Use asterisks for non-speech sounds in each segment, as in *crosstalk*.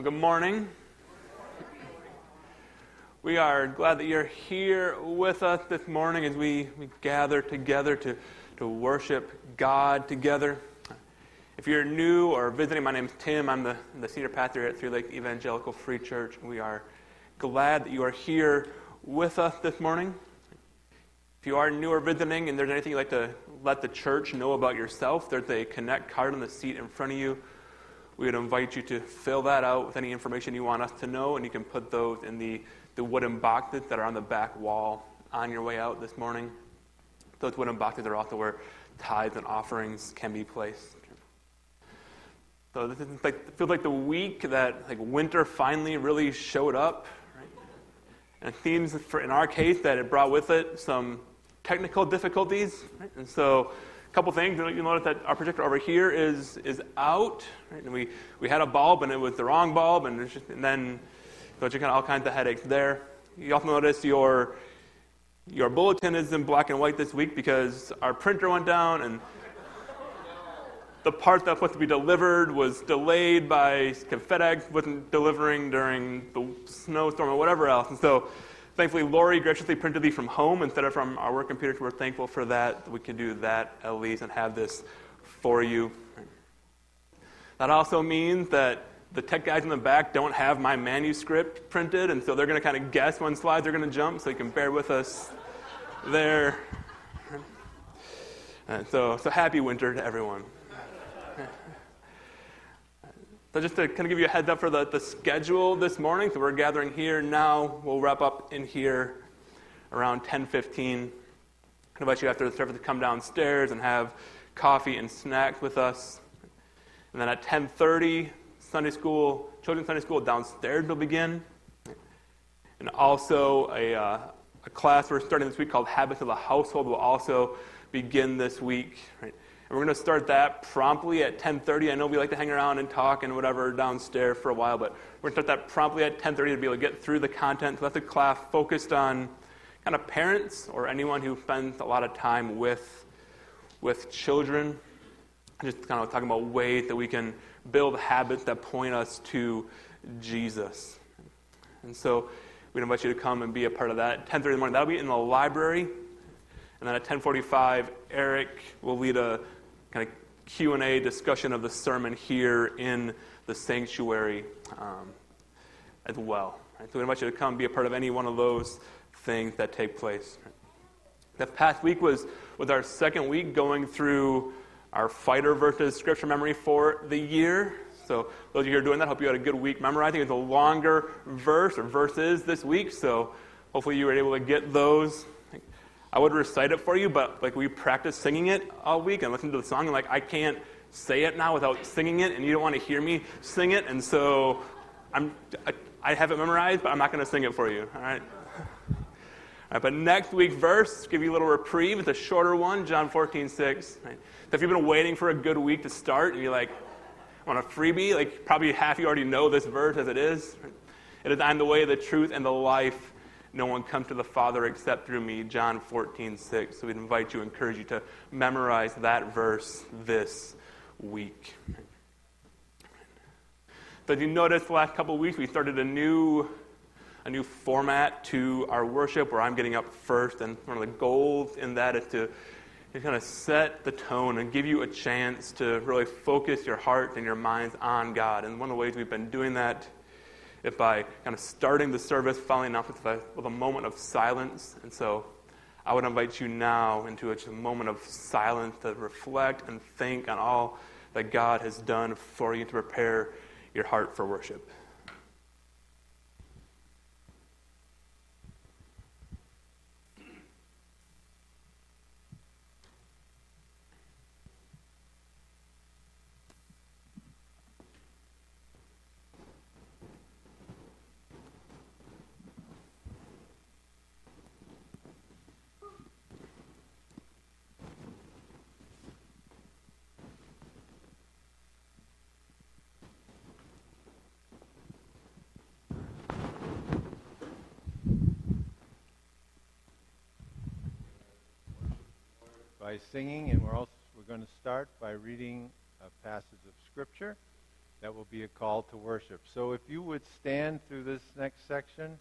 Well, good morning. We are glad that you're here with us this morning as we, we gather together to, to worship God together. If you're new or visiting, my name is Tim. I'm the, the senior pastor at Three Lakes Evangelical Free Church. We are glad that you are here with us this morning. If you are new or visiting and there's anything you'd like to let the church know about yourself, there's a connect card on the seat in front of you we would invite you to fill that out with any information you want us to know, and you can put those in the, the wooden boxes that are on the back wall on your way out this morning. Those wooden boxes are also where tithes and offerings can be placed. So this is like feels like the week that like winter finally really showed up, right? And it seems for in our case that it brought with it some technical difficulties, right? And so a couple things. You'll notice that our projector over here is is out. Right? And we, we had a bulb and it was the wrong bulb, and, just, and then so you got all kinds of headaches there. You also notice your your bulletin is in black and white this week because our printer went down and the part that was supposed to be delivered was delayed by FedEx wasn't delivering during the snowstorm or whatever else. And so Thankfully, Lori graciously printed these from home instead of from our work computer. So we're thankful for that. We can do that at least and have this for you. That also means that the tech guys in the back don't have my manuscript printed, and so they're going to kind of guess when slides are going to jump, so you can bear with us there. And so, so happy winter to everyone. So just to kind of give you a heads up for the, the schedule this morning, so we're gathering here now. We'll wrap up in here around 10:15. I invite you after the service to come downstairs and have coffee and snacks with us. And then at 10:30, Sunday school, children's Sunday school downstairs will begin. And also a, uh, a class we're starting this week called Habits of the Household will also begin this week. Right? And we're going to start that promptly at 10:30. I know we like to hang around and talk and whatever downstairs for a while, but we're going to start that promptly at 10:30 to be able to get through the content. So that's a class focused on kind of parents or anyone who spends a lot of time with with children. Just kind of talking about ways that we can build habits that point us to Jesus. And so we'd invite you to come and be a part of that. 10:30 in the morning. That'll be in the library. And then at 10:45, Eric will lead a kind of Q&A discussion of the sermon here in the sanctuary um, as well. So we invite you to come be a part of any one of those things that take place. The past week was, was our second week going through our fighter verses scripture memory for the year. So those of you who are doing that, hope you had a good week memorizing. It's a longer verse or verses this week, so hopefully you were able to get those I would recite it for you, but like we practice singing it all week and listen to the song, and like I can't say it now without singing it, and you don't want to hear me sing it, and so I'm I, I have it memorized, but I'm not going to sing it for you. All right. All right, but next week verse, give you a little reprieve. It's a shorter one, John 14, 6. Right? So if you've been waiting for a good week to start and you're like, on a freebie, like probably half you already know this verse as it is. It is I'm the way, the truth, and the life. No one comes to the Father except through me, John 14, 6. So we'd invite you, encourage you to memorize that verse this week. So you noticed the last couple of weeks, we started a new, a new format to our worship where I'm getting up first. And one of the goals in that is to, to kind of set the tone and give you a chance to really focus your heart and your minds on God. And one of the ways we've been doing that if by kind of starting the service, following up with a, with a moment of silence. And so I would invite you now into a moment of silence to reflect and think on all that God has done for you to prepare your heart for worship. By singing, and we're also we're going to start by reading a passage of scripture. that will be a call to worship. So if you would stand through this next section,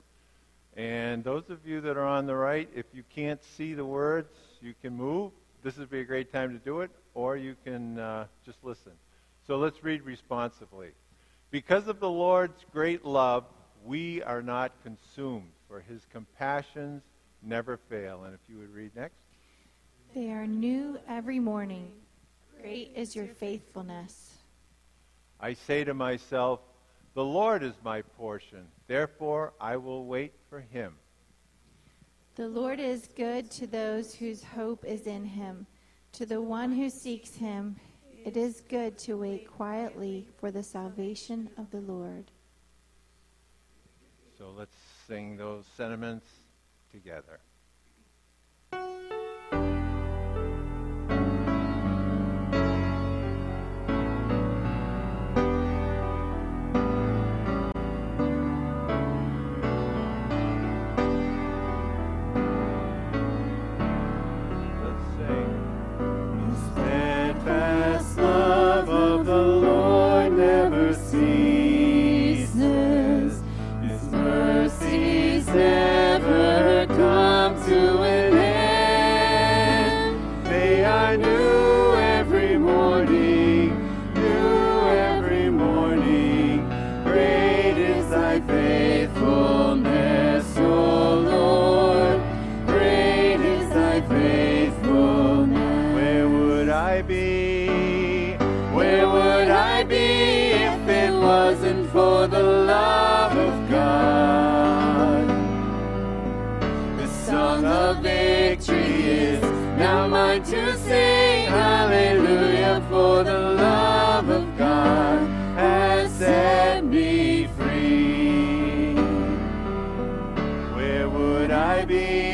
and those of you that are on the right, if you can't see the words, you can move. This would be a great time to do it, or you can uh, just listen. So let's read responsively. Because of the Lord's great love, we are not consumed, for his compassions never fail. And if you would read next. They are new every morning. Great is your faithfulness. I say to myself, The Lord is my portion. Therefore, I will wait for him. The Lord is good to those whose hope is in him. To the one who seeks him, it is good to wait quietly for the salvation of the Lord. So let's sing those sentiments together. As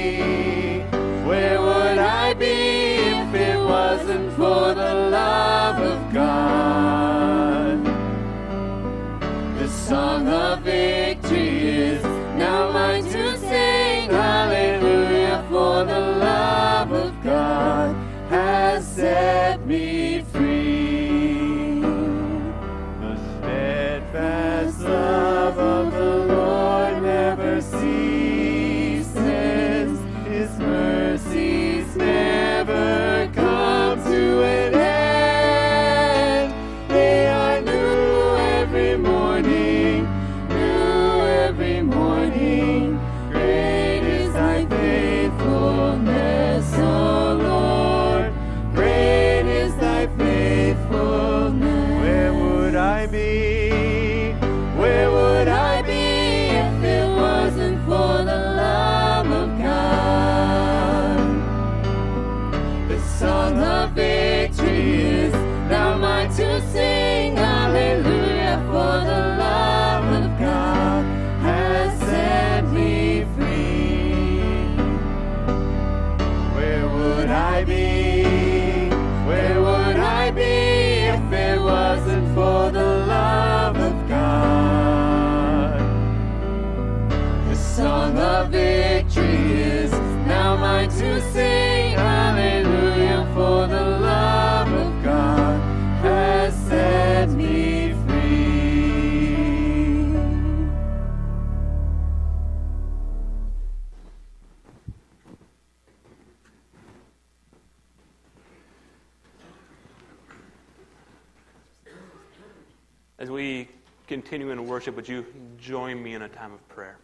continue in worship, would you join me in a time of prayer?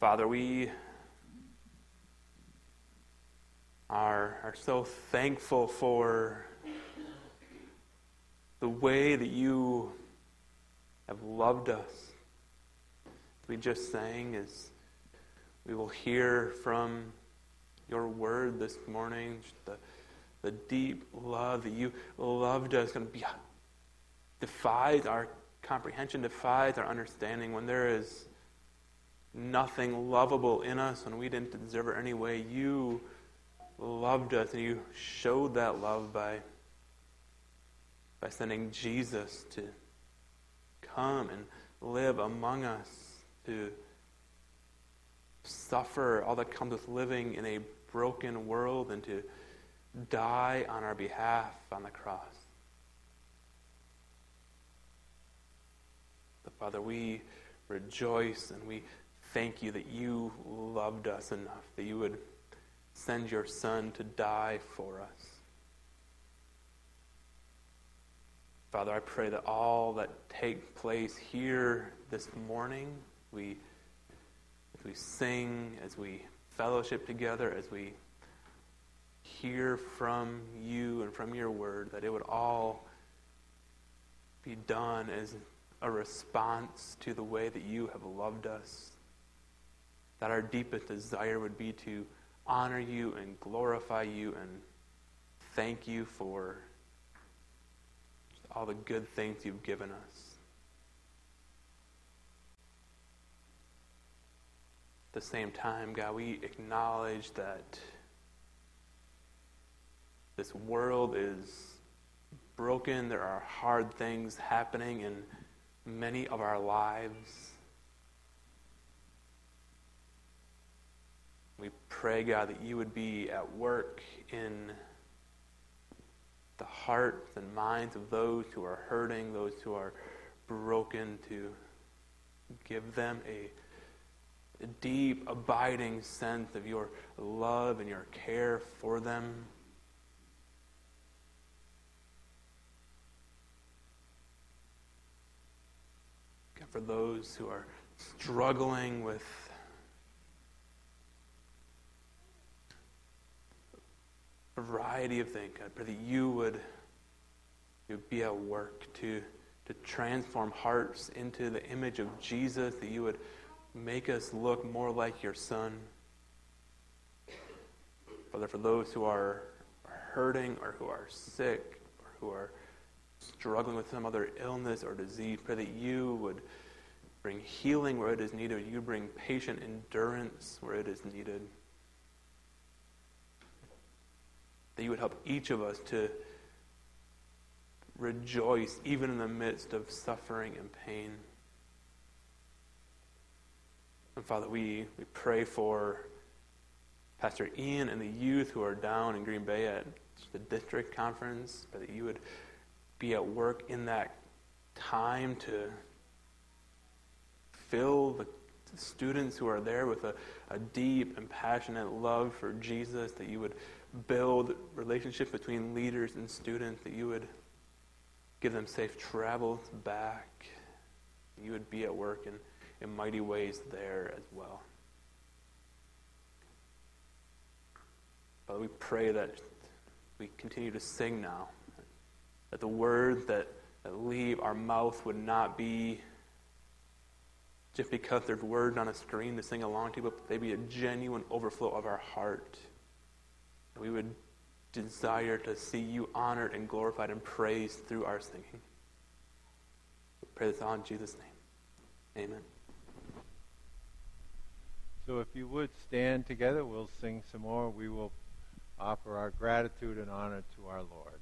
Father, we are, are so thankful for the way that you have loved us. We just sang as we will hear from your word this morning, the, the deep love that you loved us, going to be uh, defies our comprehension, defies our understanding when there is nothing lovable in us, when we didn't deserve it anyway. You loved us, and you showed that love by, by sending Jesus to come and live among us, to suffer all that comes with living in a broken world and to die on our behalf on the cross. But Father, we rejoice and we thank you that you loved us enough, that you would send your Son to die for us. Father, I pray that all that take place here this morning, we, as we sing, as we fellowship together, as we hear from you and from your word, that it would all be done as a response to the way that you have loved us. That our deepest desire would be to honor you and glorify you and thank you for all the good things you've given us. At the same time, God, we acknowledge that this world is broken. There are hard things happening in many of our lives. We pray, God, that you would be at work in the hearts and minds of those who are hurting, those who are broken, to give them a, a deep, abiding sense of your love and your care for them. God, for those who are struggling with a variety of things. God, pray that you would, you would be at work to, to transform hearts into the image of Jesus, that you would make us look more like your Son. Father, for those who are hurting or who are sick or who are struggling with some other illness or disease, pray that you would bring healing where it is needed. You bring patient endurance where it is needed. that you would help each of us to rejoice even in the midst of suffering and pain. And Father, we, we pray for Pastor Ian and the youth who are down in Green Bay at the district conference, that you would be at work in that time to fill the students who are there with a, a deep and passionate love for Jesus, that you would build relationship between leaders and students, that you would give them safe travels back. You would be at work in, in mighty ways there as well. Father, we pray that we continue to sing now, that the words that, that leave our mouth would not be just because there's words on a screen to sing along to, but they be a genuine overflow of our heart. We would desire to see you honored and glorified and praised through our singing. We pray this all in Jesus' name. Amen. So if you would stand together, we'll sing some more. We will offer our gratitude and honor to our Lord.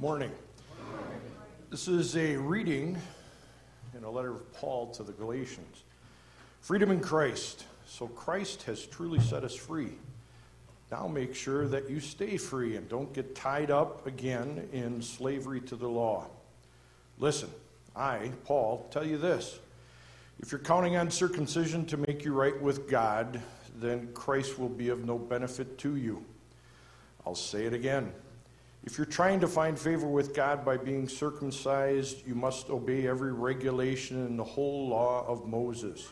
Good morning. This is a reading in a letter of Paul to the Galatians. Freedom in Christ. So Christ has truly set us free. Now make sure that you stay free and don't get tied up again in slavery to the law. Listen, I, Paul, tell you this. If you're counting on circumcision to make you right with God, then Christ will be of no benefit to you. I'll say it again. If you're trying to find favor with God by being circumcised, you must obey every regulation in the whole law of Moses.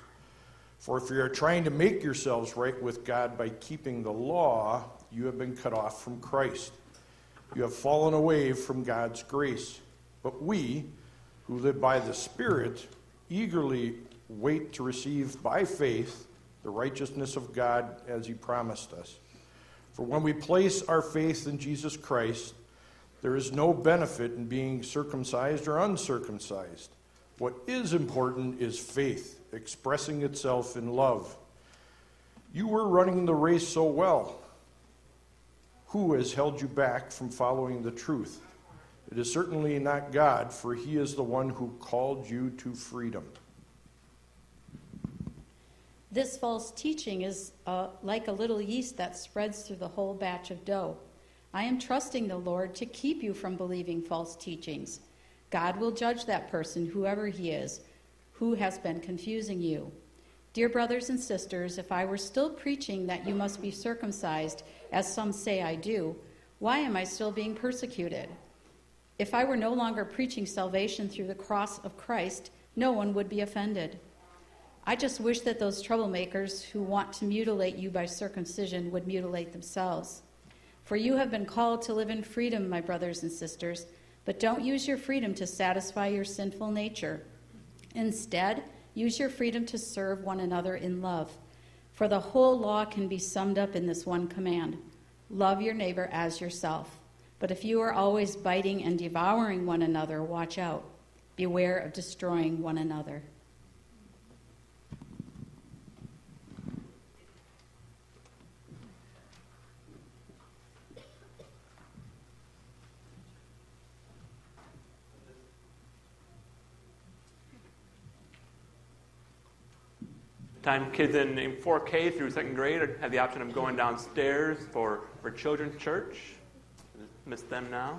For if you are trying to make yourselves right with God by keeping the law, you have been cut off from Christ. You have fallen away from God's grace. But we, who live by the Spirit, eagerly wait to receive by faith the righteousness of God as He promised us. For when we place our faith in Jesus Christ, there is no benefit in being circumcised or uncircumcised. What is important is faith, expressing itself in love. You were running the race so well. Who has held you back from following the truth? It is certainly not God, for He is the one who called you to freedom. This false teaching is uh, like a little yeast that spreads through the whole batch of dough. I am trusting the Lord to keep you from believing false teachings. God will judge that person, whoever he is, who has been confusing you. Dear brothers and sisters, if I were still preaching that you must be circumcised, as some say I do, why am I still being persecuted? If I were no longer preaching salvation through the cross of Christ, no one would be offended. I just wish that those troublemakers who want to mutilate you by circumcision would mutilate themselves. For you have been called to live in freedom, my brothers and sisters, but don't use your freedom to satisfy your sinful nature. Instead, use your freedom to serve one another in love. For the whole law can be summed up in this one command love your neighbor as yourself. But if you are always biting and devouring one another, watch out. Beware of destroying one another. Time kids in, in 4K through second grade have the option of going downstairs for, for children's church. Miss them now.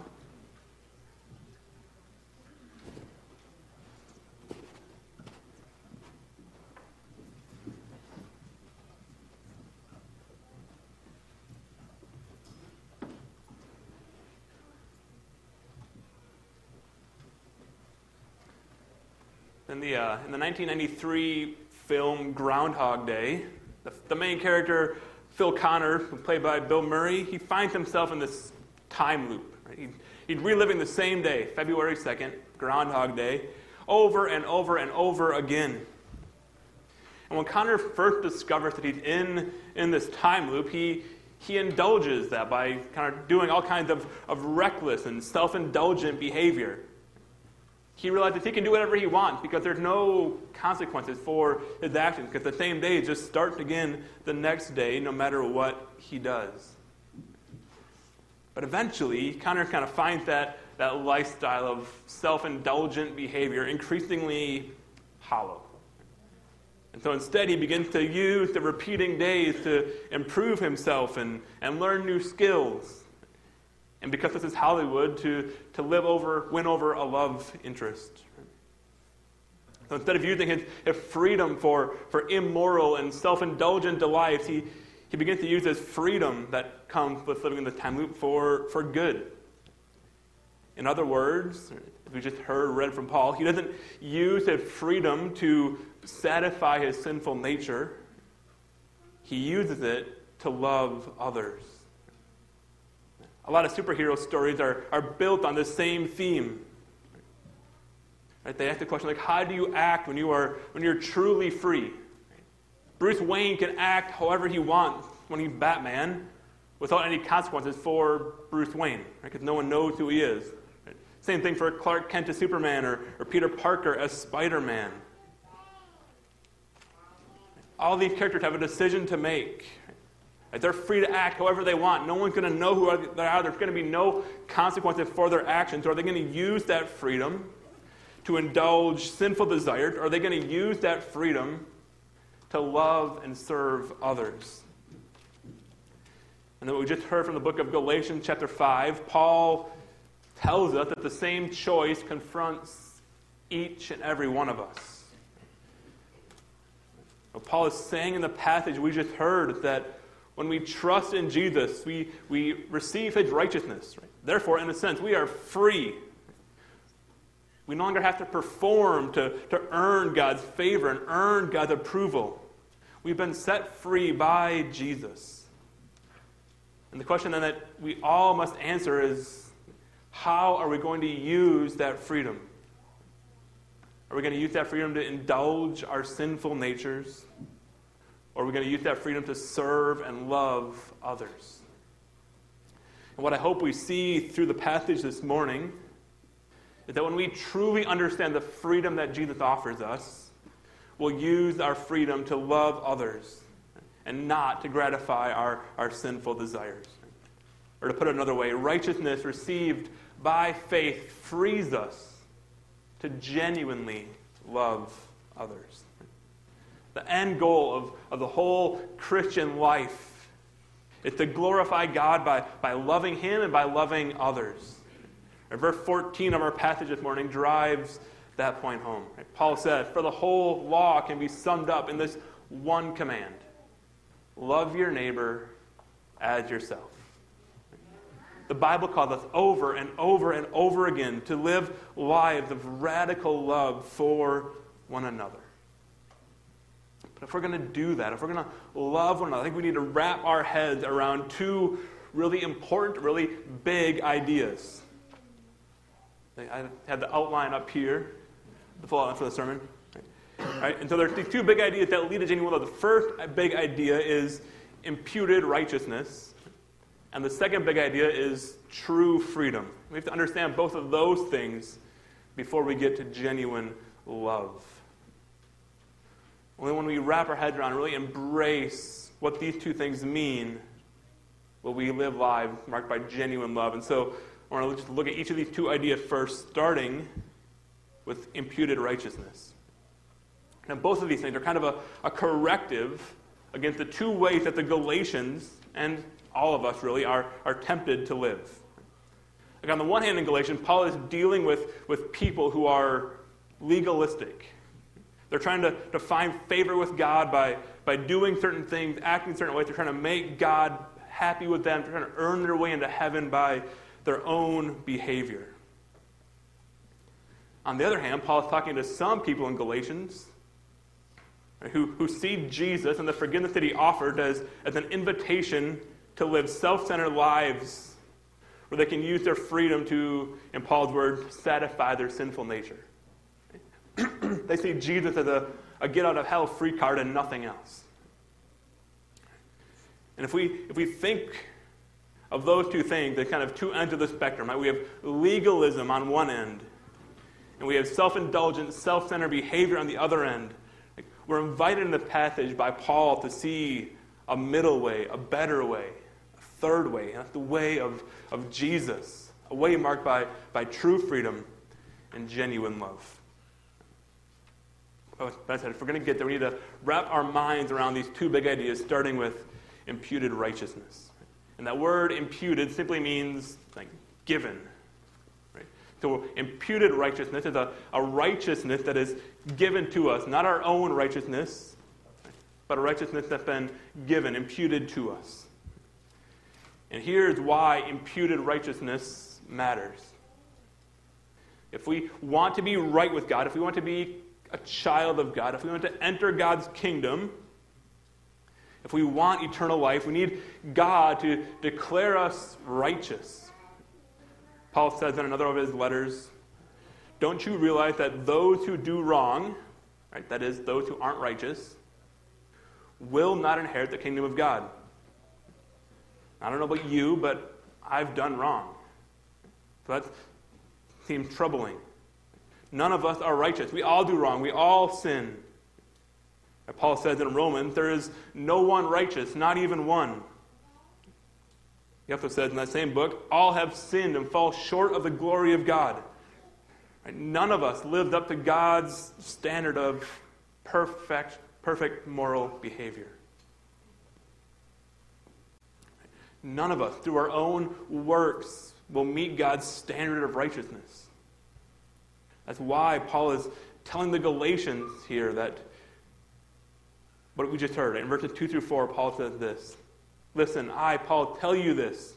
In the, uh, in the 1993 film Groundhog Day, the, the main character, Phil Connor, played by Bill Murray, he finds himself in this time loop. Right? He, he's reliving the same day, February 2nd, Groundhog Day, over and over and over again. And when Connor first discovers that he's in, in this time loop, he, he indulges that by kind of doing all kinds of, of reckless and self indulgent behavior. He realizes he can do whatever he wants because there's no consequences for his actions because the same day just starts again the next day no matter what he does. But eventually, Connor kind of finds that, that lifestyle of self indulgent behavior increasingly hollow. And so instead, he begins to use the repeating days to improve himself and, and learn new skills. And because this is Hollywood, to, to live over, win over a love interest. So instead of using his, his freedom for, for immoral and self indulgent delights, he, he begins to use his freedom that comes with living in the time loop for, for good. In other words, as we just heard read from Paul, he doesn't use his freedom to satisfy his sinful nature, he uses it to love others. A lot of superhero stories are, are built on the same theme. Right? They ask the question like, how do you act when you are when you're truly free? Bruce Wayne can act however he wants when he's Batman without any consequences for Bruce Wayne, because right? no one knows who he is. Right? Same thing for Clark Kent as Superman or, or Peter Parker as Spider Man. All these characters have a decision to make. They're free to act however they want. No one's going to know who they are. There's going to be no consequences for their actions. Are they going to use that freedom to indulge sinful desires? Are they going to use that freedom to love and serve others? And then we just heard from the book of Galatians, chapter 5, Paul tells us that the same choice confronts each and every one of us. What Paul is saying in the passage we just heard that when we trust in Jesus, we, we receive his righteousness. Right? Therefore, in a sense, we are free. We no longer have to perform to, to earn God's favor and earn God's approval. We've been set free by Jesus. And the question then that we all must answer is how are we going to use that freedom? Are we going to use that freedom to indulge our sinful natures? Or are we going to use that freedom to serve and love others? And what I hope we see through the passage this morning is that when we truly understand the freedom that Jesus offers us, we'll use our freedom to love others and not to gratify our, our sinful desires. Or to put it another way, righteousness received by faith frees us to genuinely love others. The end goal of, of the whole Christian life is to glorify God by, by loving Him and by loving others. And verse 14 of our passage this morning drives that point home. Paul said, For the whole law can be summed up in this one command Love your neighbor as yourself. The Bible calls us over and over and over again to live lives of radical love for one another. But if we're going to do that, if we're going to love one another, I think we need to wrap our heads around two really important, really big ideas. I had the outline up here, the full outline for the sermon. Right? And so there's these two big ideas that lead to genuine love. The first big idea is imputed righteousness. And the second big idea is true freedom. We have to understand both of those things before we get to genuine love. Only when we wrap our heads around really embrace what these two things mean will we live lives marked by genuine love. And so I want to just look at each of these two ideas first, starting with imputed righteousness. Now, both of these things are kind of a, a corrective against the two ways that the Galatians and all of us really are, are tempted to live. Like on the one hand, in Galatians, Paul is dealing with, with people who are legalistic. They're trying to, to find favor with God by, by doing certain things, acting certain ways. They're trying to make God happy with them. They're trying to earn their way into heaven by their own behavior. On the other hand, Paul is talking to some people in Galatians who, who see Jesus and the forgiveness that he offered as, as an invitation to live self centered lives where they can use their freedom to, in Paul's words, satisfy their sinful nature. *clears throat* they see Jesus as a, a get out of hell free card and nothing else. And if we, if we think of those two things, the kind of two ends of the spectrum, right? we have legalism on one end, and we have self indulgent, self centered behavior on the other end. We're invited in the passage by Paul to see a middle way, a better way, a third way. That's the way of, of Jesus, a way marked by, by true freedom and genuine love. But I said, if we're going to get there, we need to wrap our minds around these two big ideas, starting with imputed righteousness. And that word imputed simply means like given, Right? so, imputed righteousness is a, a righteousness that is given to us, not our own righteousness, but a righteousness that's been given, imputed to us. And here's why imputed righteousness matters. If we want to be right with God, if we want to be a child of God, if we want to enter God's kingdom, if we want eternal life, we need God to declare us righteous. Paul says in another of his letters, Don't you realize that those who do wrong, right, that is, those who aren't righteous, will not inherit the kingdom of God? I don't know about you, but I've done wrong. So that seems troubling. None of us are righteous. We all do wrong. We all sin. Paul says in Romans, there is no one righteous, not even one. He also says in that same book, all have sinned and fall short of the glory of God. None of us lived up to God's standard of perfect, perfect moral behavior. None of us, through our own works, will meet God's standard of righteousness. That's why Paul is telling the Galatians here that what we just heard. In verses 2 through 4, Paul says this Listen, I, Paul, tell you this.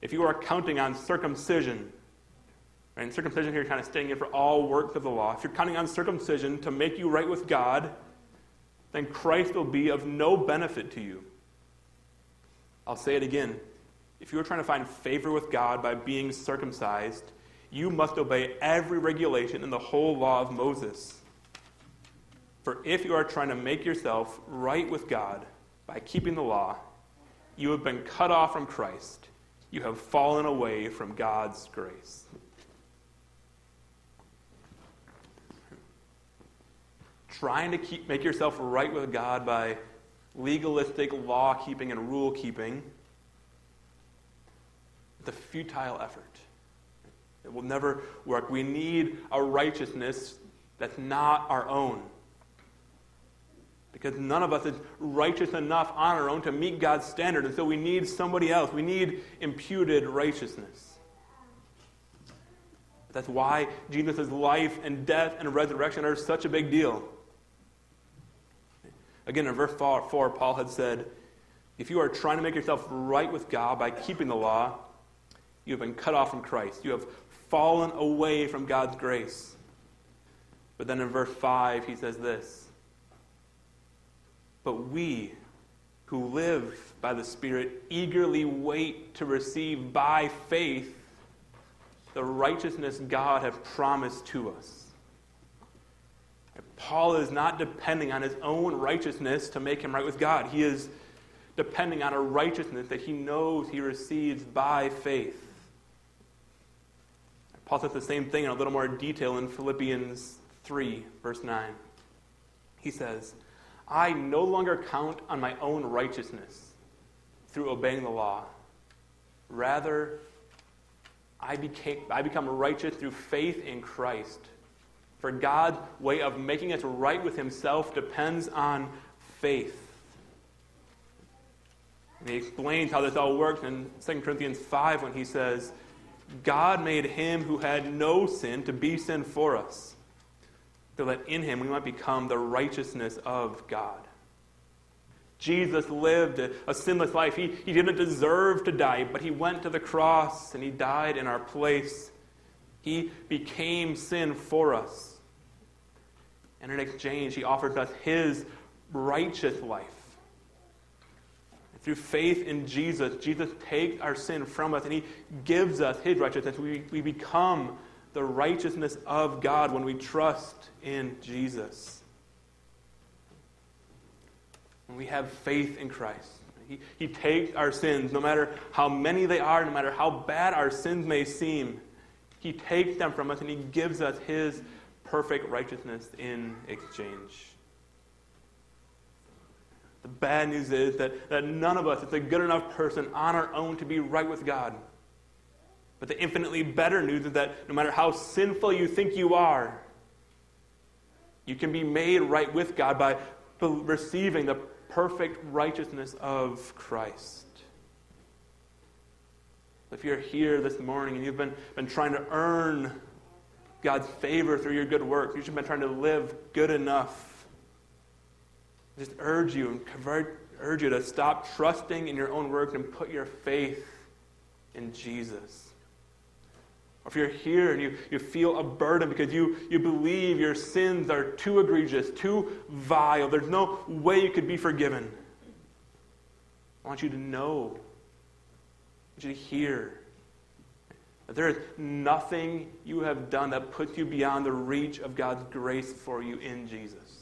If you are counting on circumcision, right, and circumcision here kind of staying in for all works of the law, if you're counting on circumcision to make you right with God, then Christ will be of no benefit to you. I'll say it again. If you are trying to find favor with God by being circumcised, you must obey every regulation in the whole law of Moses. For if you are trying to make yourself right with God by keeping the law, you have been cut off from Christ. You have fallen away from God's grace. Trying to keep, make yourself right with God by legalistic law keeping and rule keeping, it's a futile effort. It will never work. We need a righteousness that's not our own. Because none of us is righteous enough on our own to meet God's standard. And so we need somebody else. We need imputed righteousness. That's why Jesus' life and death and resurrection are such a big deal. Again, in verse 4, Paul had said, If you are trying to make yourself right with God by keeping the law, you have been cut off from Christ. You have fallen away from God's grace. But then in verse 5, he says this But we who live by the Spirit eagerly wait to receive by faith the righteousness God has promised to us. Paul is not depending on his own righteousness to make him right with God. He is depending on a righteousness that he knows he receives by faith. Paul says the same thing in a little more detail in Philippians 3, verse 9. He says, I no longer count on my own righteousness through obeying the law. Rather, I, became, I become righteous through faith in Christ. For God's way of making us right with Himself depends on faith. And he explains how this all works in 2 Corinthians 5 when he says, God made him who had no sin to be sin for us, so that in him we might become the righteousness of God. Jesus lived a, a, sinless life. He, he didn't deserve to die, but he went to the cross and he died in our place. He became sin for us. And in exchange, he offered us his righteous life. Through faith in Jesus, Jesus takes our sin from us and he gives us his righteousness. We, we become the righteousness of God when we trust in Jesus. When we have faith in Christ, he, he takes our sins, no matter how many they are, no matter how bad our sins may seem, he takes them from us and he gives us his perfect righteousness in exchange. The bad news is that, that none of us is a good enough person on our own to be right with God. But the infinitely better news is that no matter how sinful you think you are, you can be made right with God by receiving the perfect righteousness of Christ. If you're here this morning and you've been, been trying to earn God's favor through your good works, you've been trying to live good enough just urge you and convert, urge you to stop trusting in your own work and put your faith in Jesus. Or if you're here and you, you feel a burden because you, you believe your sins are too egregious, too vile, there's no way you could be forgiven. I want you to know, I want you to hear that there is nothing you have done that puts you beyond the reach of God's grace for you in Jesus.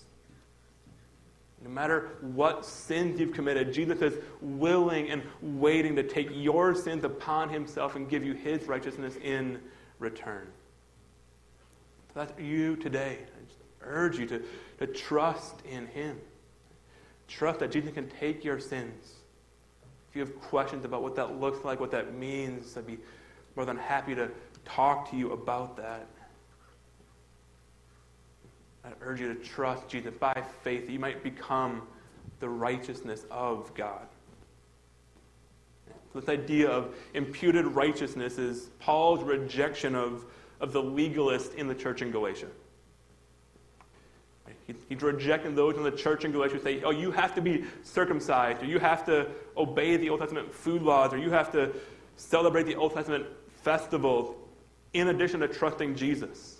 No matter what sins you've committed, Jesus is willing and waiting to take your sins upon himself and give you his righteousness in return. So that's you today. I just urge you to, to trust in him. Trust that Jesus can take your sins. If you have questions about what that looks like, what that means, I'd be more than happy to talk to you about that. I urge you to trust Jesus by faith. That you might become the righteousness of God. This idea of imputed righteousness is Paul's rejection of, of the legalist in the church in Galatia. he's rejecting those in the church in Galatia who say, oh, you have to be circumcised, or you have to obey the Old Testament food laws, or you have to celebrate the Old Testament festivals in addition to trusting Jesus.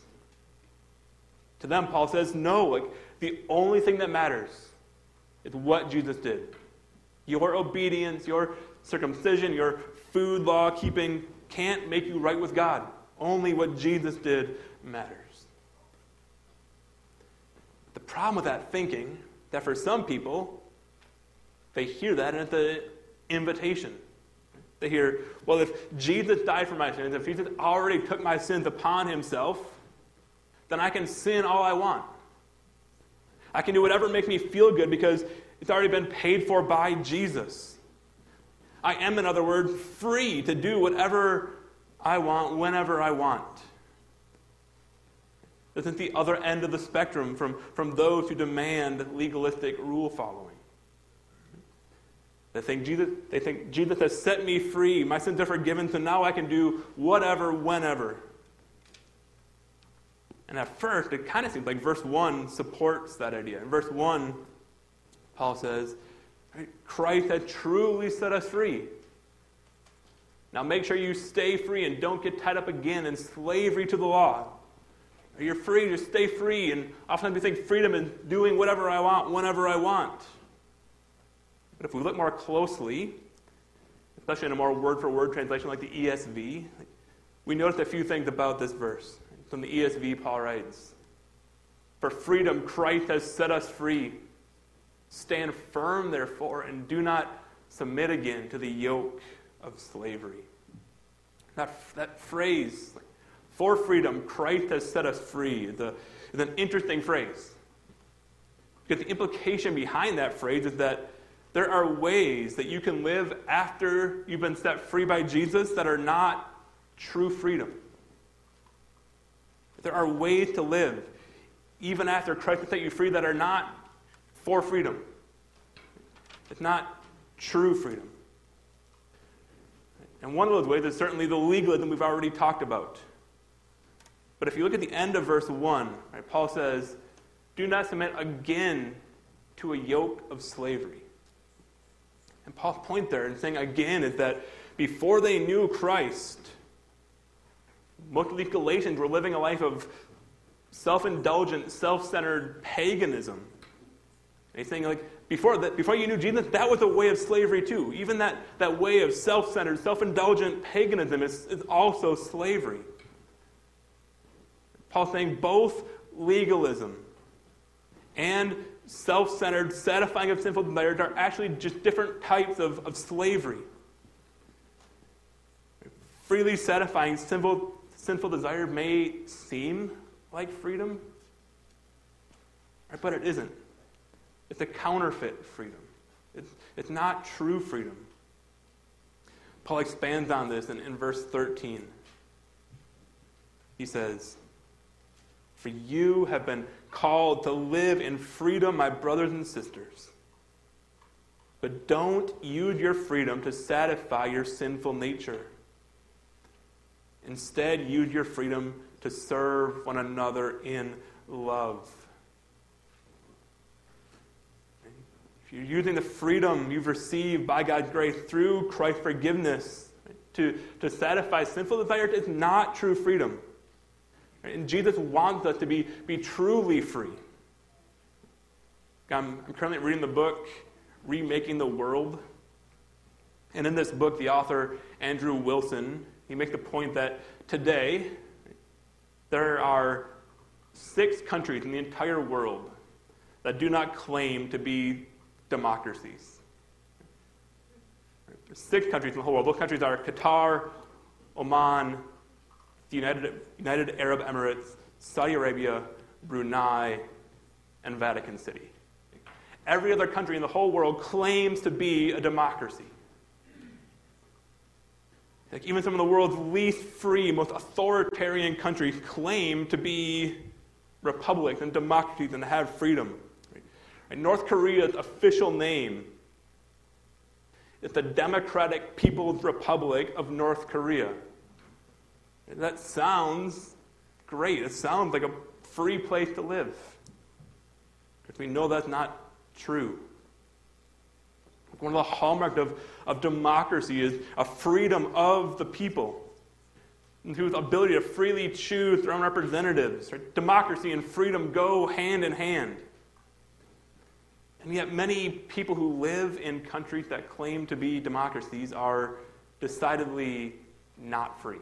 To them, Paul says, no, like the only thing that matters is what Jesus did. Your obedience, your circumcision, your food law keeping can't make you right with God. Only what Jesus did matters. The problem with that thinking, that for some people, they hear that and it's an invitation. They hear, well, if Jesus died for my sins, if Jesus already took my sins upon himself, then I can sin all I want. I can do whatever makes me feel good because it's already been paid for by Jesus. I am, in other words, free to do whatever I want whenever I want. This is the other end of the spectrum from, from those who demand legalistic rule following. They think, Jesus, they think Jesus has set me free. My sins are forgiven, so now I can do whatever, whenever. And at first, it kind of seems like verse 1 supports that idea. In verse 1, Paul says, Christ has truly set us free. Now make sure you stay free and don't get tied up again in slavery to the law. You're free, just stay free. And often we think freedom is doing whatever I want, whenever I want. But if we look more closely, especially in a more word for word translation like the ESV, we notice a few things about this verse. From the ESV, Paul writes For freedom, Christ has set us free. Stand firm, therefore, and do not submit again to the yoke of slavery. That, that phrase, for freedom, Christ has set us free, is, a, is an interesting phrase. Because the implication behind that phrase is that there are ways that you can live after you've been set free by Jesus that are not true freedom. There are ways to live, even after Christ has set you free, that are not for freedom. It's not true freedom. And one of those ways is certainly the legalism we've already talked about. But if you look at the end of verse 1, right, Paul says, Do not submit again to a yoke of slavery. And Paul's point there in saying again is that before they knew Christ, most of these Galatians were living a life of self indulgent, self centered paganism. And he's saying, like, before, before you knew Jesus, that was a way of slavery too. Even that, that way of self centered, self indulgent paganism is, is also slavery. Paul's saying both legalism and self centered satisfying of sinful desires are actually just different types of, of slavery. Freely satisfying sinful, sinful desire may seem like freedom, right, but it isn't. It's a counterfeit freedom. It's, it's not true freedom. Paul expands on this in, in verse 13. He says, For you have been called to live in freedom, my brothers and sisters. But don't use your freedom to satisfy your sinful nature. Instead, use your freedom to serve one another in love. If you're using the freedom you've received by God's grace through Christ's forgiveness to, to satisfy sinful desires, it's not true freedom. And Jesus wants us to be, be truly free. I'm, I'm currently reading the book, Remaking the World. And in this book, the author, Andrew Wilson, he makes the point that today there are six countries in the entire world that do not claim to be democracies. Six countries in the whole world. Those countries are Qatar, Oman, the United, United Arab Emirates, Saudi Arabia, Brunei, and Vatican City. Every other country in the whole world claims to be a democracy. Like even some of the world's least free, most authoritarian countries claim to be republics and democracies and have freedom. Right? North Korea's official name is the Democratic People's Republic of North Korea. That sounds great. It sounds like a free place to live. Because we know that's not true. One of the hallmarks of, of democracy is a freedom of the people. Whose ability to freely choose their own representatives. Right? Democracy and freedom go hand in hand. And yet, many people who live in countries that claim to be democracies are decidedly not free.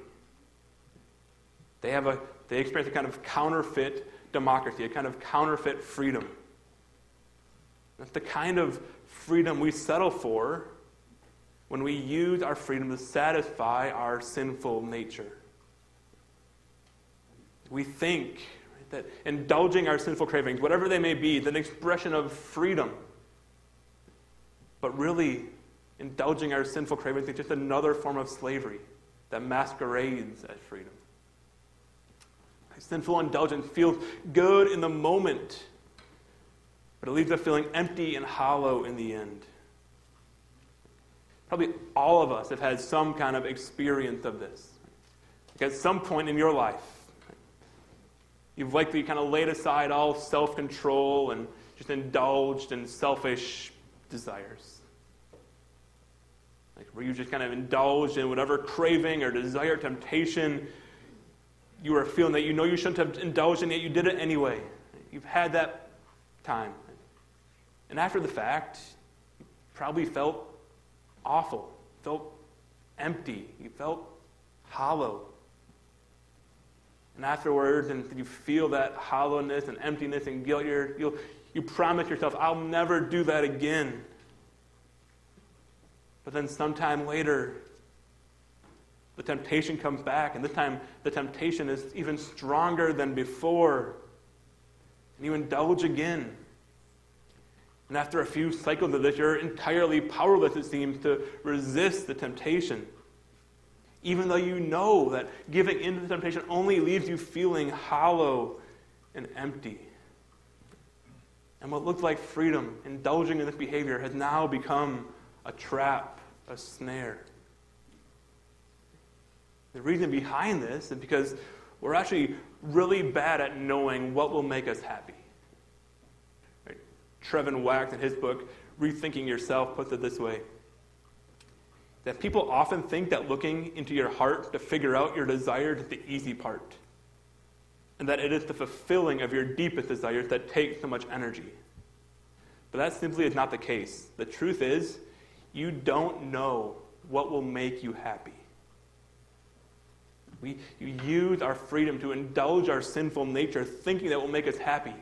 They, have a, they experience a kind of counterfeit democracy, a kind of counterfeit freedom. That's the kind of freedom we settle for when we use our freedom to satisfy our sinful nature. We think that indulging our sinful cravings, whatever they may be, is an expression of freedom. But really, indulging our sinful cravings is just another form of slavery that masquerades as freedom. Sinful indulgence feels good in the moment, but it leaves us feeling empty and hollow in the end. Probably all of us have had some kind of experience of this. Like at some point in your life, you've likely kind of laid aside all self control and just indulged in selfish desires. Like where you just kind of indulged in whatever craving or desire, temptation you were feeling that you know you shouldn't have indulged in, yet you did it anyway. You've had that time. And after the fact, you probably felt awful, felt empty, you felt hollow. And afterwards, and you feel that hollowness and emptiness and guilt, you're, you'll, you promise yourself, I'll never do that again. But then sometime later, the temptation comes back, and this time the temptation is even stronger than before. And you indulge again. And after a few cycles of this, you're entirely powerless, it seems, to resist the temptation. Even though you know that giving in to the temptation only leaves you feeling hollow and empty. And what looked like freedom, indulging in this behavior, has now become a trap, a snare. The reason behind this is because we're actually really bad at knowing what will make us happy. Trevin Wax, in his book, Rethinking Yourself, puts it this way that people often think that looking into your heart to figure out your desires is the easy part, and that it is the fulfilling of your deepest desires that takes so much energy. But that simply is not the case. The truth is, you don't know what will make you happy. We use our freedom to indulge our sinful nature, thinking that will make us happy,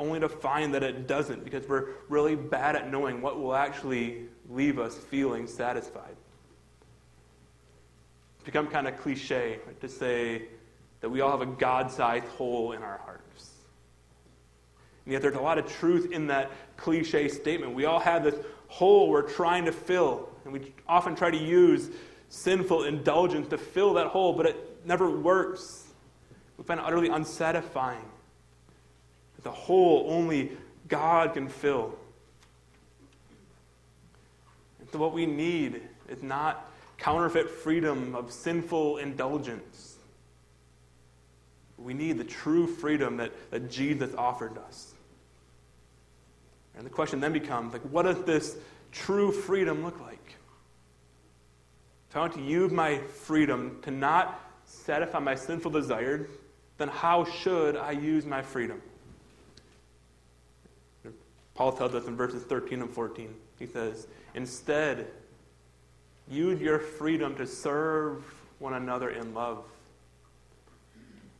only to find that it doesn't because we're really bad at knowing what will actually leave us feeling satisfied. It's become kind of cliche right, to say that we all have a God sized hole in our hearts. And yet there's a lot of truth in that cliche statement. We all have this hole we're trying to fill, and we often try to use sinful indulgence to fill that hole, but it never works. We find it utterly unsatisfying. The hole only God can fill. And so, what we need is not counterfeit freedom of sinful indulgence. We need the true freedom that, that Jesus offered us. And the question then becomes like, what does this true freedom look like? If I want to use my freedom to not satisfy my sinful desires, then how should I use my freedom? Paul tells us in verses 13 and 14. He says, Instead, use your freedom to serve one another in love.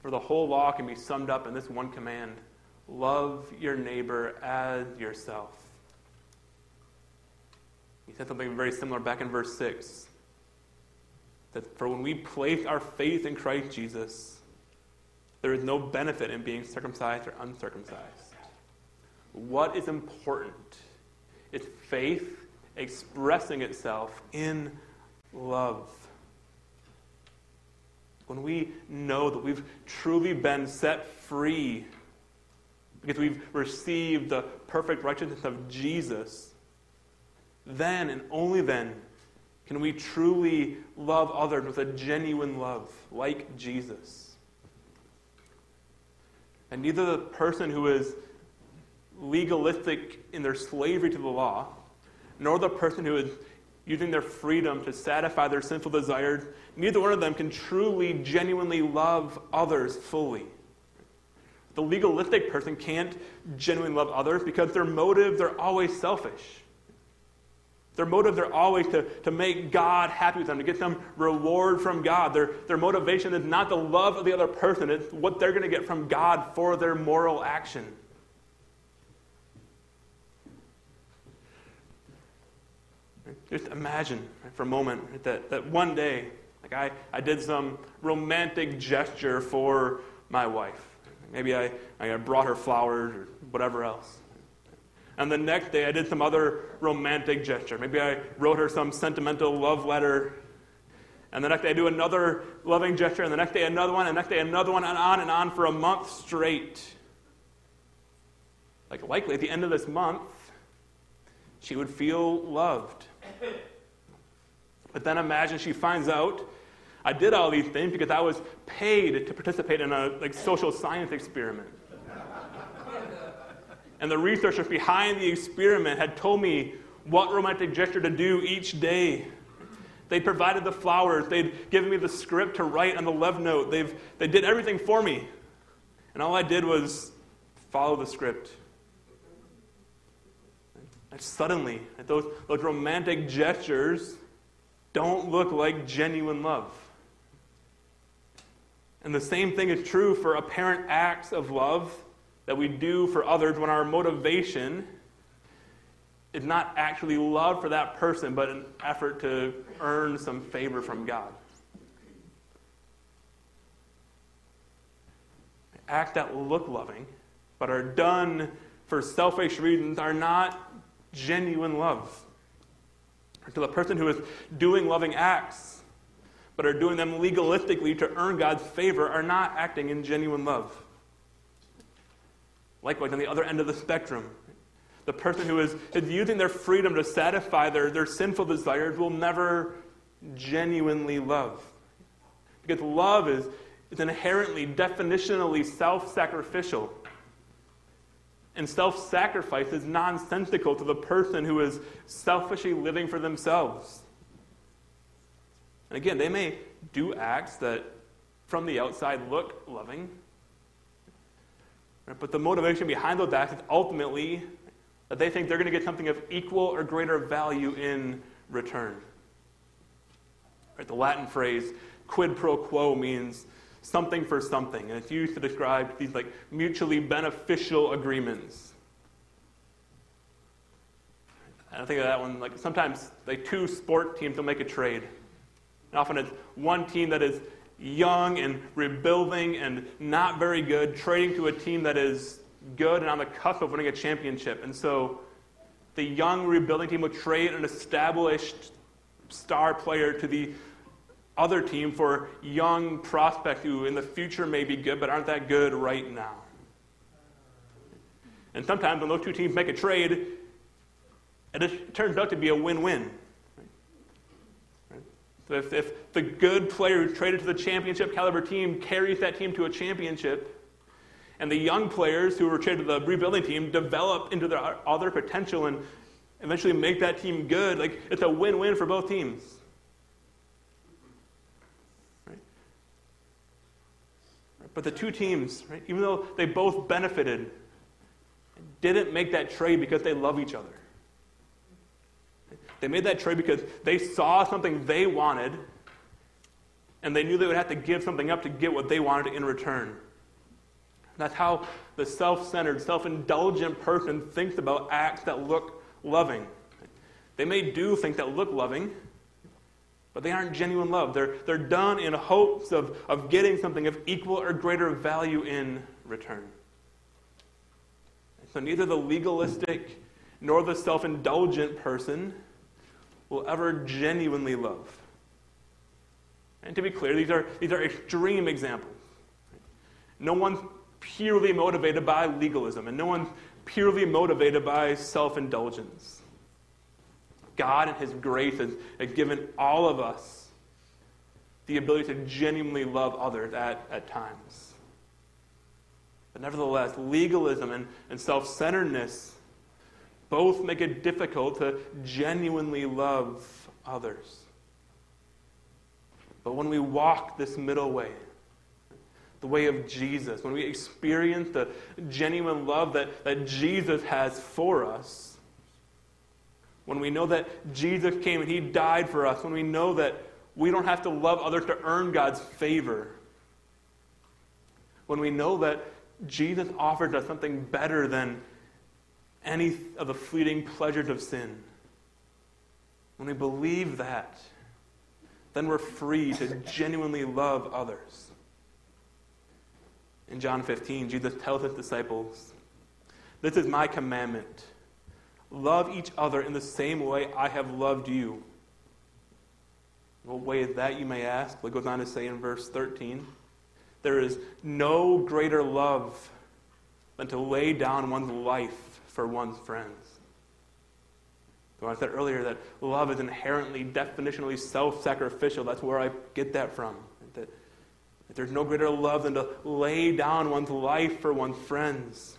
For the whole law can be summed up in this one command love your neighbor as yourself. He said something very similar back in verse 6. That for when we place our faith in Christ Jesus, there is no benefit in being circumcised or uncircumcised. What is important is faith expressing itself in love. when we know that we've truly been set free because we've received the perfect righteousness of Jesus, then and only then can we truly love others with a genuine love like Jesus. And neither the person who is legalistic in their slavery to the law, nor the person who is using their freedom to satisfy their sinful desires, neither one of them can truly, genuinely love others fully. The legalistic person can't genuinely love others because their motive, they're always selfish. Their motive, they're always to, to make God happy with them, to get some reward from God. Their, their motivation is not the love of the other person, it's what they're going to get from God for their moral action. Just imagine right, for a moment right, that, that one day, like I, I did some romantic gesture for my wife. Maybe I, I brought her flowers or whatever else. And the next day, I did some other romantic gesture. Maybe I wrote her some sentimental love letter. And the next day, I do another loving gesture. And the next day, another one. And the next day, another one. And on and on for a month straight. Like, likely at the end of this month, she would feel loved. But then imagine she finds out I did all these things because I was paid to participate in a like, social science experiment. and the researchers behind the experiment had told me what romantic gesture to do each day. They provided the flowers. They'd given me the script to write on the love note. They've, they did everything for me. And all I did was follow the script. And suddenly, those, those romantic gestures don't look like genuine love. And the same thing is true for apparent acts of love that we do for others when our motivation is not actually love for that person, but an effort to earn some favor from God. Acts that look loving, but are done for selfish reasons, are not genuine love. To the person who is doing loving acts, but are doing them legalistically to earn God's favor are not acting in genuine love. Likewise, on the other end of the spectrum, the person who is, is using their freedom to satisfy their, their sinful desires will never genuinely love. Because love is, is inherently, definitionally self sacrificial. And self sacrifice is nonsensical to the person who is selfishly living for themselves. And again, they may do acts that from the outside look loving, but the motivation behind those acts is ultimately that they think they're going to get something of equal or greater value in return. Right, the Latin phrase quid pro quo means something for something, and it's used to describe these like mutually beneficial agreements. And I think of that one like sometimes like two sport teams will make a trade. And often it's one team that is young and rebuilding and not very good, trading to a team that is good and on the cusp of winning a championship. And so the young rebuilding team will trade an established star player to the other team for young prospects who in the future may be good but aren't that good right now. And sometimes when those two teams make a trade, it turns out to be a win win. If, if the good player who's traded to the championship caliber team carries that team to a championship, and the young players who were traded to the rebuilding team develop into their other potential and eventually make that team good, like it's a win-win for both teams. But the two teams, right, even though they both benefited, didn't make that trade because they love each other. They made that trade because they saw something they wanted, and they knew they would have to give something up to get what they wanted in return. That's how the self centered, self indulgent person thinks about acts that look loving. They may do things that look loving, but they aren't genuine love. They're, they're done in hopes of, of getting something of equal or greater value in return. So neither the legalistic nor the self indulgent person will ever genuinely love. And to be clear, these are, these are extreme examples. No one's purely motivated by legalism, and no one's purely motivated by self indulgence. God, in His grace, has, has given all of us the ability to genuinely love others at, at times. But nevertheless, legalism and, and self centeredness both make it difficult to genuinely love others. But when we walk this middle way, the way of Jesus, when we experience the genuine love that, that Jesus has for us, when we know that Jesus came and he died for us, when we know that we don't have to love others to earn God's favor, when we know that Jesus offered us something better than any of the fleeting pleasures of sin, when we believe that, then we're free to genuinely love others. In John 15, Jesus tells his disciples, This is my commandment. Love each other in the same way I have loved you. What way is that, you may ask? It goes on to say in verse 13 There is no greater love than to lay down one's life for one's friends. So I said earlier that love is inherently, definitionally self sacrificial. That's where I get that from. That, that there's no greater love than to lay down one's life for one's friends.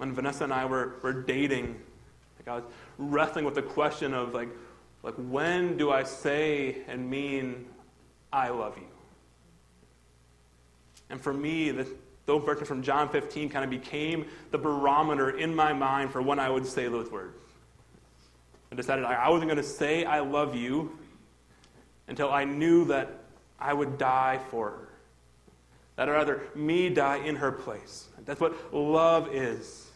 When Vanessa and I were, were dating, like I was wrestling with the question of like, like when do I say and mean I love you? And for me, the, those verses from John 15 kind of became the barometer in my mind for when I would say those words. I decided I wasn't going to say I love you until I knew that I would die for her. That I'd rather me die in her place. That's what love is.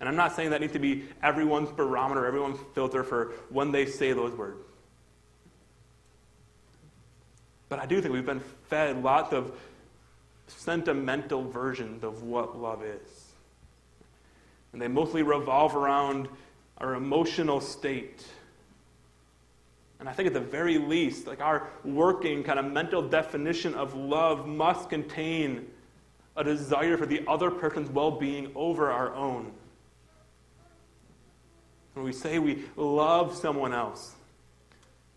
And I'm not saying that needs to be everyone's barometer, everyone's filter for when they say those words. But I do think we've been fed lots of sentimental versions of what love is. And they mostly revolve around our emotional state. And I think at the very least, like our working kind of mental definition of love must contain a desire for the other person's well being over our own. When we say we love someone else,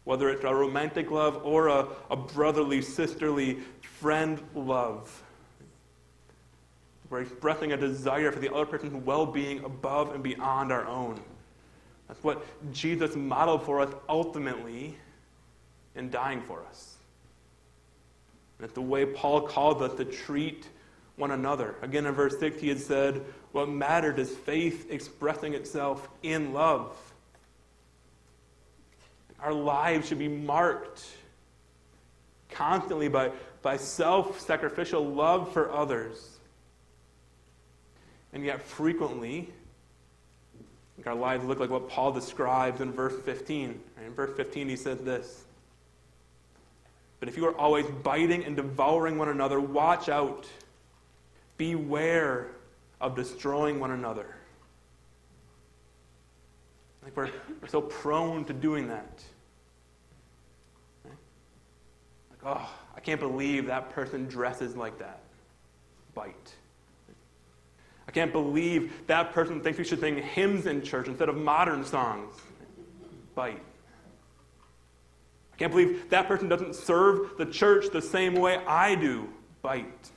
whether it's a romantic love or a, a brotherly, sisterly, friend love, we're expressing a desire for the other person's well being above and beyond our own. That's what Jesus modeled for us ultimately in dying for us. And the way Paul called us to treat one another. Again, in verse 6, he had said, What mattered is faith expressing itself in love. Our lives should be marked constantly by, by self sacrificial love for others. And yet, frequently, our lives look like what Paul describes in verse 15. In verse 15, he says this But if you are always biting and devouring one another, watch out. Beware of destroying one another. Like we're, we're so prone to doing that. Like, oh, I can't believe that person dresses like that. Bite. I can't believe that person thinks we should sing hymns in church instead of modern songs. Bite. I can't believe that person doesn't serve the church the same way I do. Bite.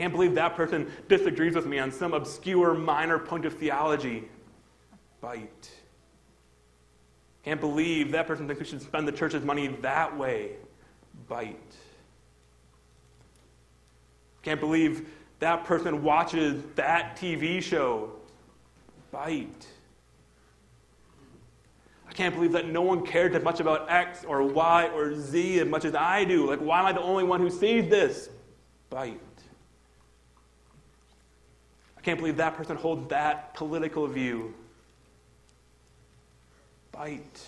Can't believe that person disagrees with me on some obscure minor point of theology. Bite. Can't believe that person thinks we should spend the church's money that way. Bite. Can't believe that person watches that TV show. Bite. I can't believe that no one cared as much about X or Y or Z as much as I do. Like, why am I the only one who sees this? Bite. I can't believe that person holds that political view. Bite.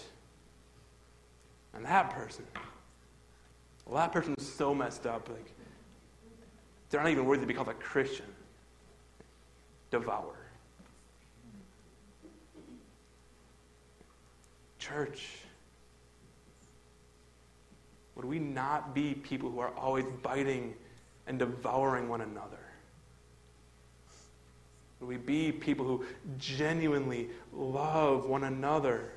And that person, well, that person is so messed up. Like, they're not even worthy to be called a Christian. Devour. Church, would we not be people who are always biting and devouring one another? Would we be people who genuinely love one another?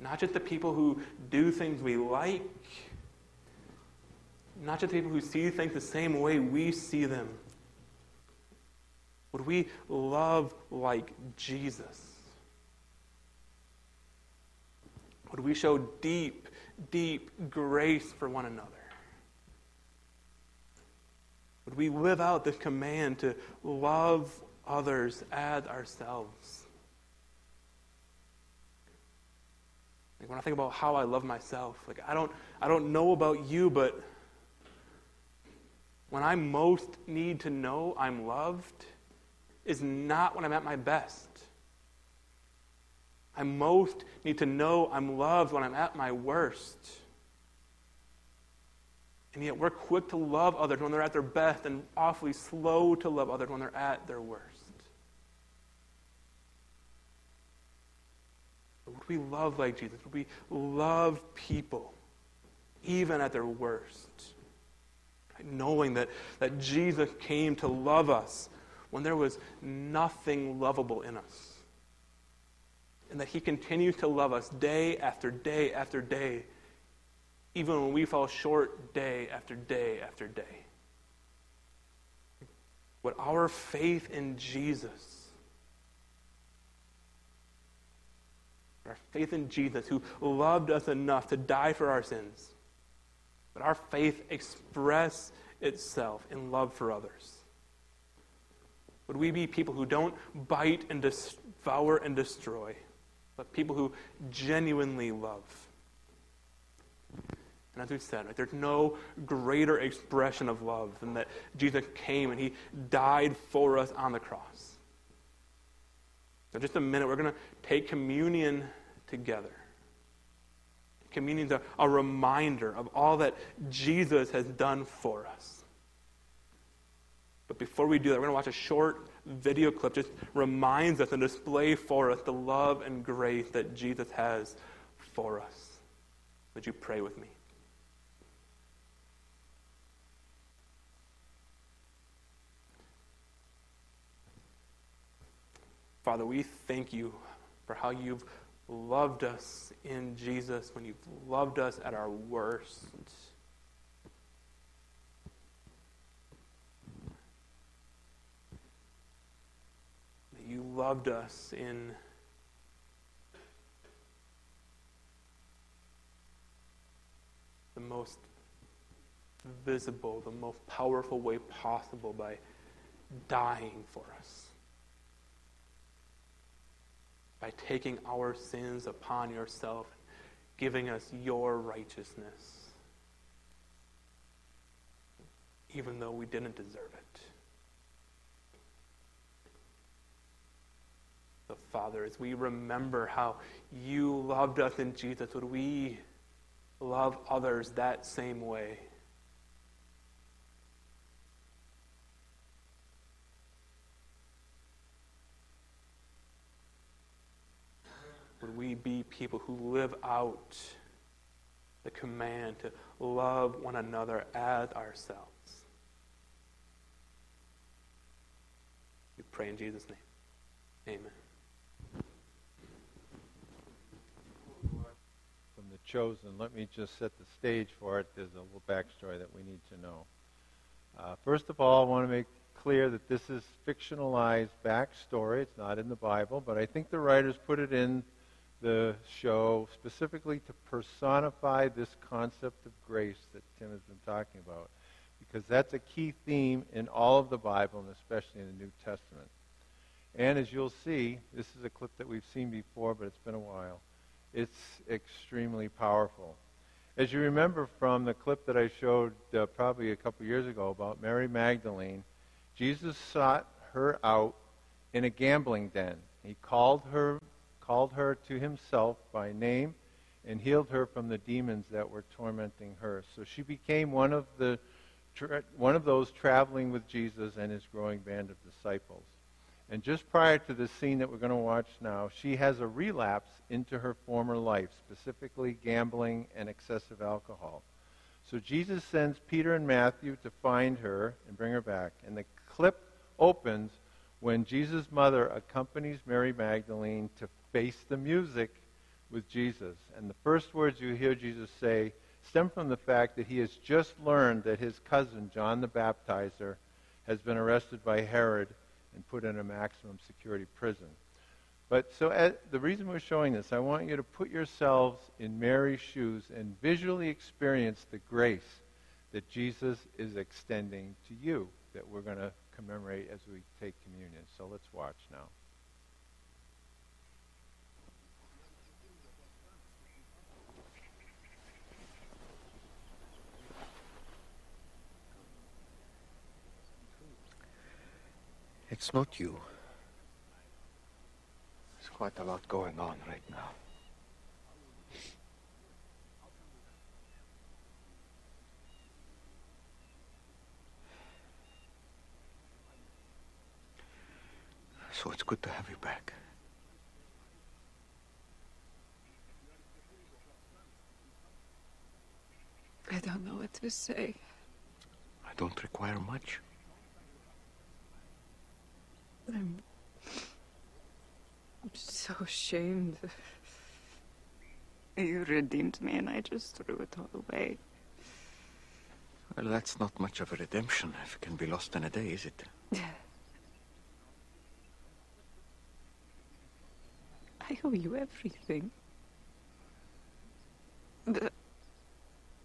Not just the people who do things we like, not just the people who see things the same way we see them. Would we love like Jesus? Would we show deep, deep grace for one another? Would we live out this command to love others as ourselves? Like when I think about how I love myself, like I don't I don't know about you, but when I most need to know I'm loved is not when I'm at my best. I most need to know I'm loved when I'm at my worst. And yet we're quick to love others when they're at their best and awfully slow to love others when they're at their worst. But would we love like Jesus? Would we love people even at their worst? Knowing that, that Jesus came to love us when there was nothing lovable in us. And that he continues to love us day after day after day even when we fall short day after day after day. What our faith in Jesus, our faith in Jesus, who loved us enough to die for our sins, but our faith express itself in love for others. Would we be people who don't bite and devour and destroy, but people who genuinely love? And as we've said, right, there's no greater expression of love than that Jesus came and he died for us on the cross. So, just a minute, we're going to take communion together. Communion is a, a reminder of all that Jesus has done for us. But before we do that, we're going to watch a short video clip just reminds us and display for us the love and grace that Jesus has for us. Would you pray with me? Father, we thank you for how you've loved us in Jesus when you've loved us at our worst. That you loved us in the most visible, the most powerful way possible by dying for us by taking our sins upon yourself, giving us your righteousness, even though we didn't deserve it. The Father, as we remember how you loved us in Jesus, would we love others that same way? Would we be people who live out the command to love one another as ourselves? We pray in Jesus' name. Amen. From the chosen, let me just set the stage for it. There's a little backstory that we need to know. Uh, first of all, I want to make clear that this is fictionalized backstory. It's not in the Bible, but I think the writers put it in the show specifically to personify this concept of grace that Tim has been talking about, because that's a key theme in all of the Bible, and especially in the New Testament. And as you'll see, this is a clip that we've seen before, but it's been a while. It's extremely powerful. As you remember from the clip that I showed uh, probably a couple years ago about Mary Magdalene, Jesus sought her out in a gambling den. He called her called her to himself by name and healed her from the demons that were tormenting her. So she became one of the one of those traveling with Jesus and his growing band of disciples. And just prior to the scene that we're going to watch now, she has a relapse into her former life, specifically gambling and excessive alcohol. So Jesus sends Peter and Matthew to find her and bring her back. And the clip opens when Jesus' mother accompanies Mary Magdalene to face the music with Jesus. And the first words you hear Jesus say stem from the fact that he has just learned that his cousin, John the Baptizer, has been arrested by Herod and put in a maximum security prison. But so at, the reason we're showing this, I want you to put yourselves in Mary's shoes and visually experience the grace that Jesus is extending to you that we're going to commemorate as we take communion. So let's watch now. It's not you. There's quite a lot going on right now. So it's good to have you back. I don't know what to say. I don't require much. I'm, I'm so ashamed. You redeemed me and I just threw it all away. Well, that's not much of a redemption if it can be lost in a day, is it? *laughs* I owe you everything. But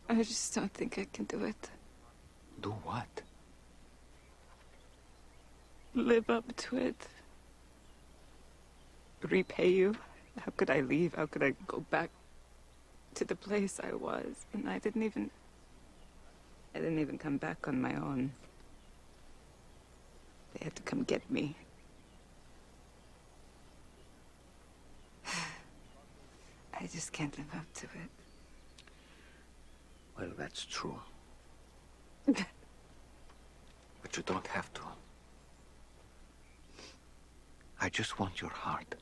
I just don't think I can do it. Do what? Live up to it. Repay you. How could I leave? How could I go back to the place I was? And I didn't even. I didn't even come back on my own. They had to come get me. *sighs* I just can't live up to it. Well, that's true. *laughs* but you don't have to. I just want your heart.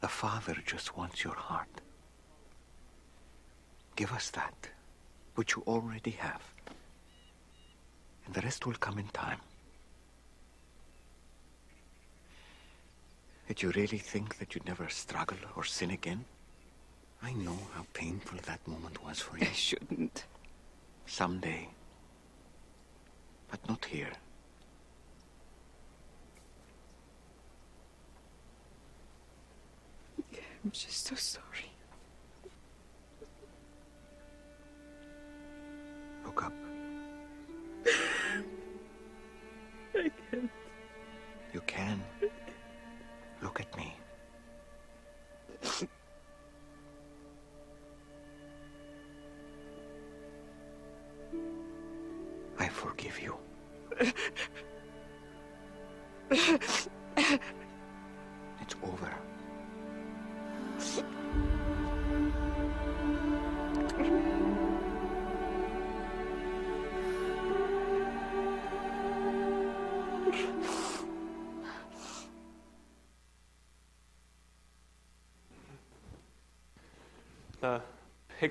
The Father just wants your heart. Give us that, which you already have. And the rest will come in time. Did you really think that you'd never struggle or sin again? I know how painful that moment was for you. I shouldn't. Someday. But not here. I'm just so sorry. Look up. I can't. You can. Look at me.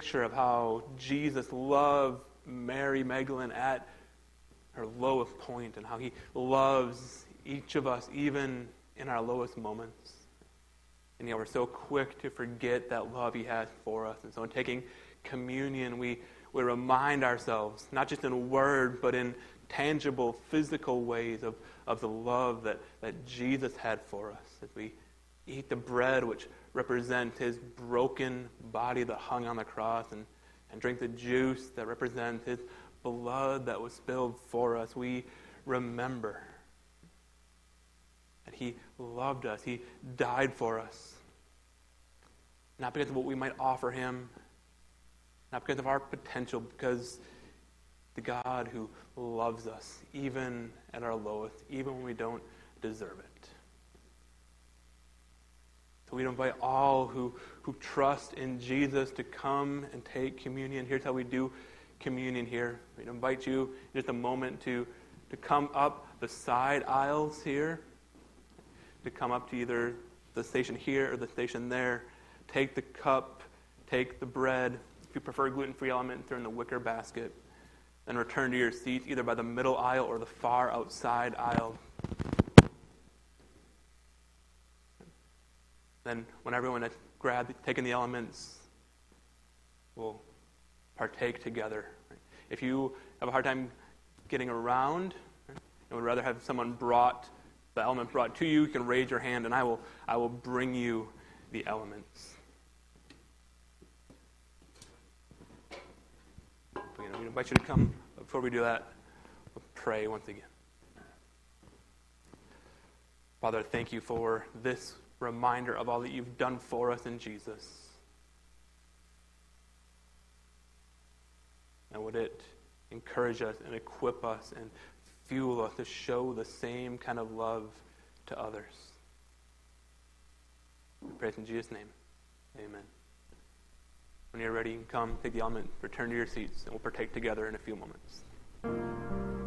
Picture of how Jesus loved Mary Magdalene at her lowest point and how he loves each of us even in our lowest moments. And yet we're so quick to forget that love he has for us. And so in taking communion, we, we remind ourselves, not just in word, but in tangible, physical ways of, of the love that, that Jesus had for us. As we eat the bread, which represents his broken body that hung on the cross, and, and drink the juice that represents his blood that was spilled for us, we remember that he loved us. He died for us. Not because of what we might offer him, not because of our potential, because the God who loves us, even at our lowest, even when we don't deserve it. So we invite all who, who trust in Jesus to come and take communion. Here's how we do communion here. We invite you in just a moment to, to come up the side aisles here. to come up to either the station here or the station there. Take the cup, take the bread. If you prefer gluten free element, throw in the wicker basket. Then return to your seats either by the middle aisle or the far outside aisle. Then, when everyone has grabbed, taken the elements, we'll partake together. If you have a hard time getting around and would rather have someone brought the element brought to you, you can raise your hand and I will, I will bring you the elements. We invite you to come. Before we do that, we'll pray once again. Father, thank you for this reminder of all that you've done for us in Jesus. And would it encourage us and equip us and fuel us to show the same kind of love to others? We pray in Jesus' name. Amen. When you're ready, come, take the element, return to your seats, and we'll partake together in a few moments.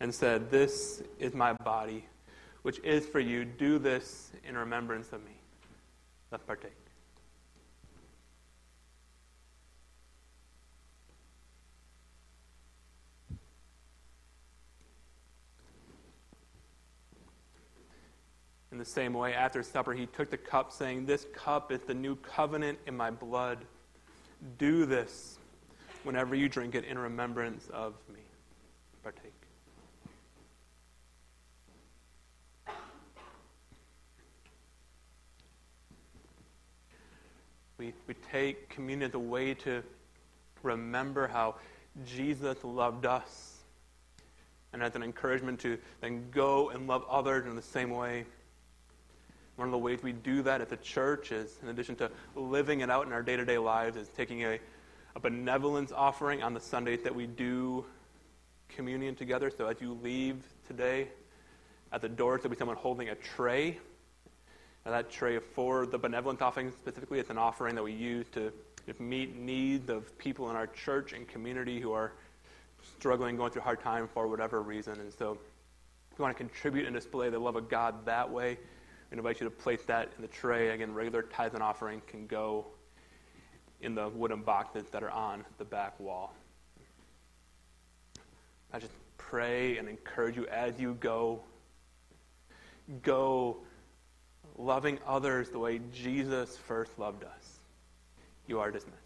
And said, This is my body, which is for you. Do this in remembrance of me. Let's partake. In the same way, after supper, he took the cup, saying, This cup is the new covenant in my blood. Do this whenever you drink it in remembrance of me. Partake. We, we take communion as a way to remember how Jesus loved us and as an encouragement to then go and love others in the same way. One of the ways we do that at the church is, in addition to living it out in our day to day lives, is taking a, a benevolence offering on the Sundays that we do communion together. So as you leave today, at the door, there'll be someone holding a tray. That tray for the benevolent offering specifically, it's an offering that we use to meet needs of people in our church and community who are struggling, going through a hard time for whatever reason. And so if you want to contribute and display the love of God that way, we invite you to place that in the tray. Again, regular tithe and offering can go in the wooden boxes that are on the back wall. I just pray and encourage you as you go. Go loving others the way Jesus first loved us. You are dismissed.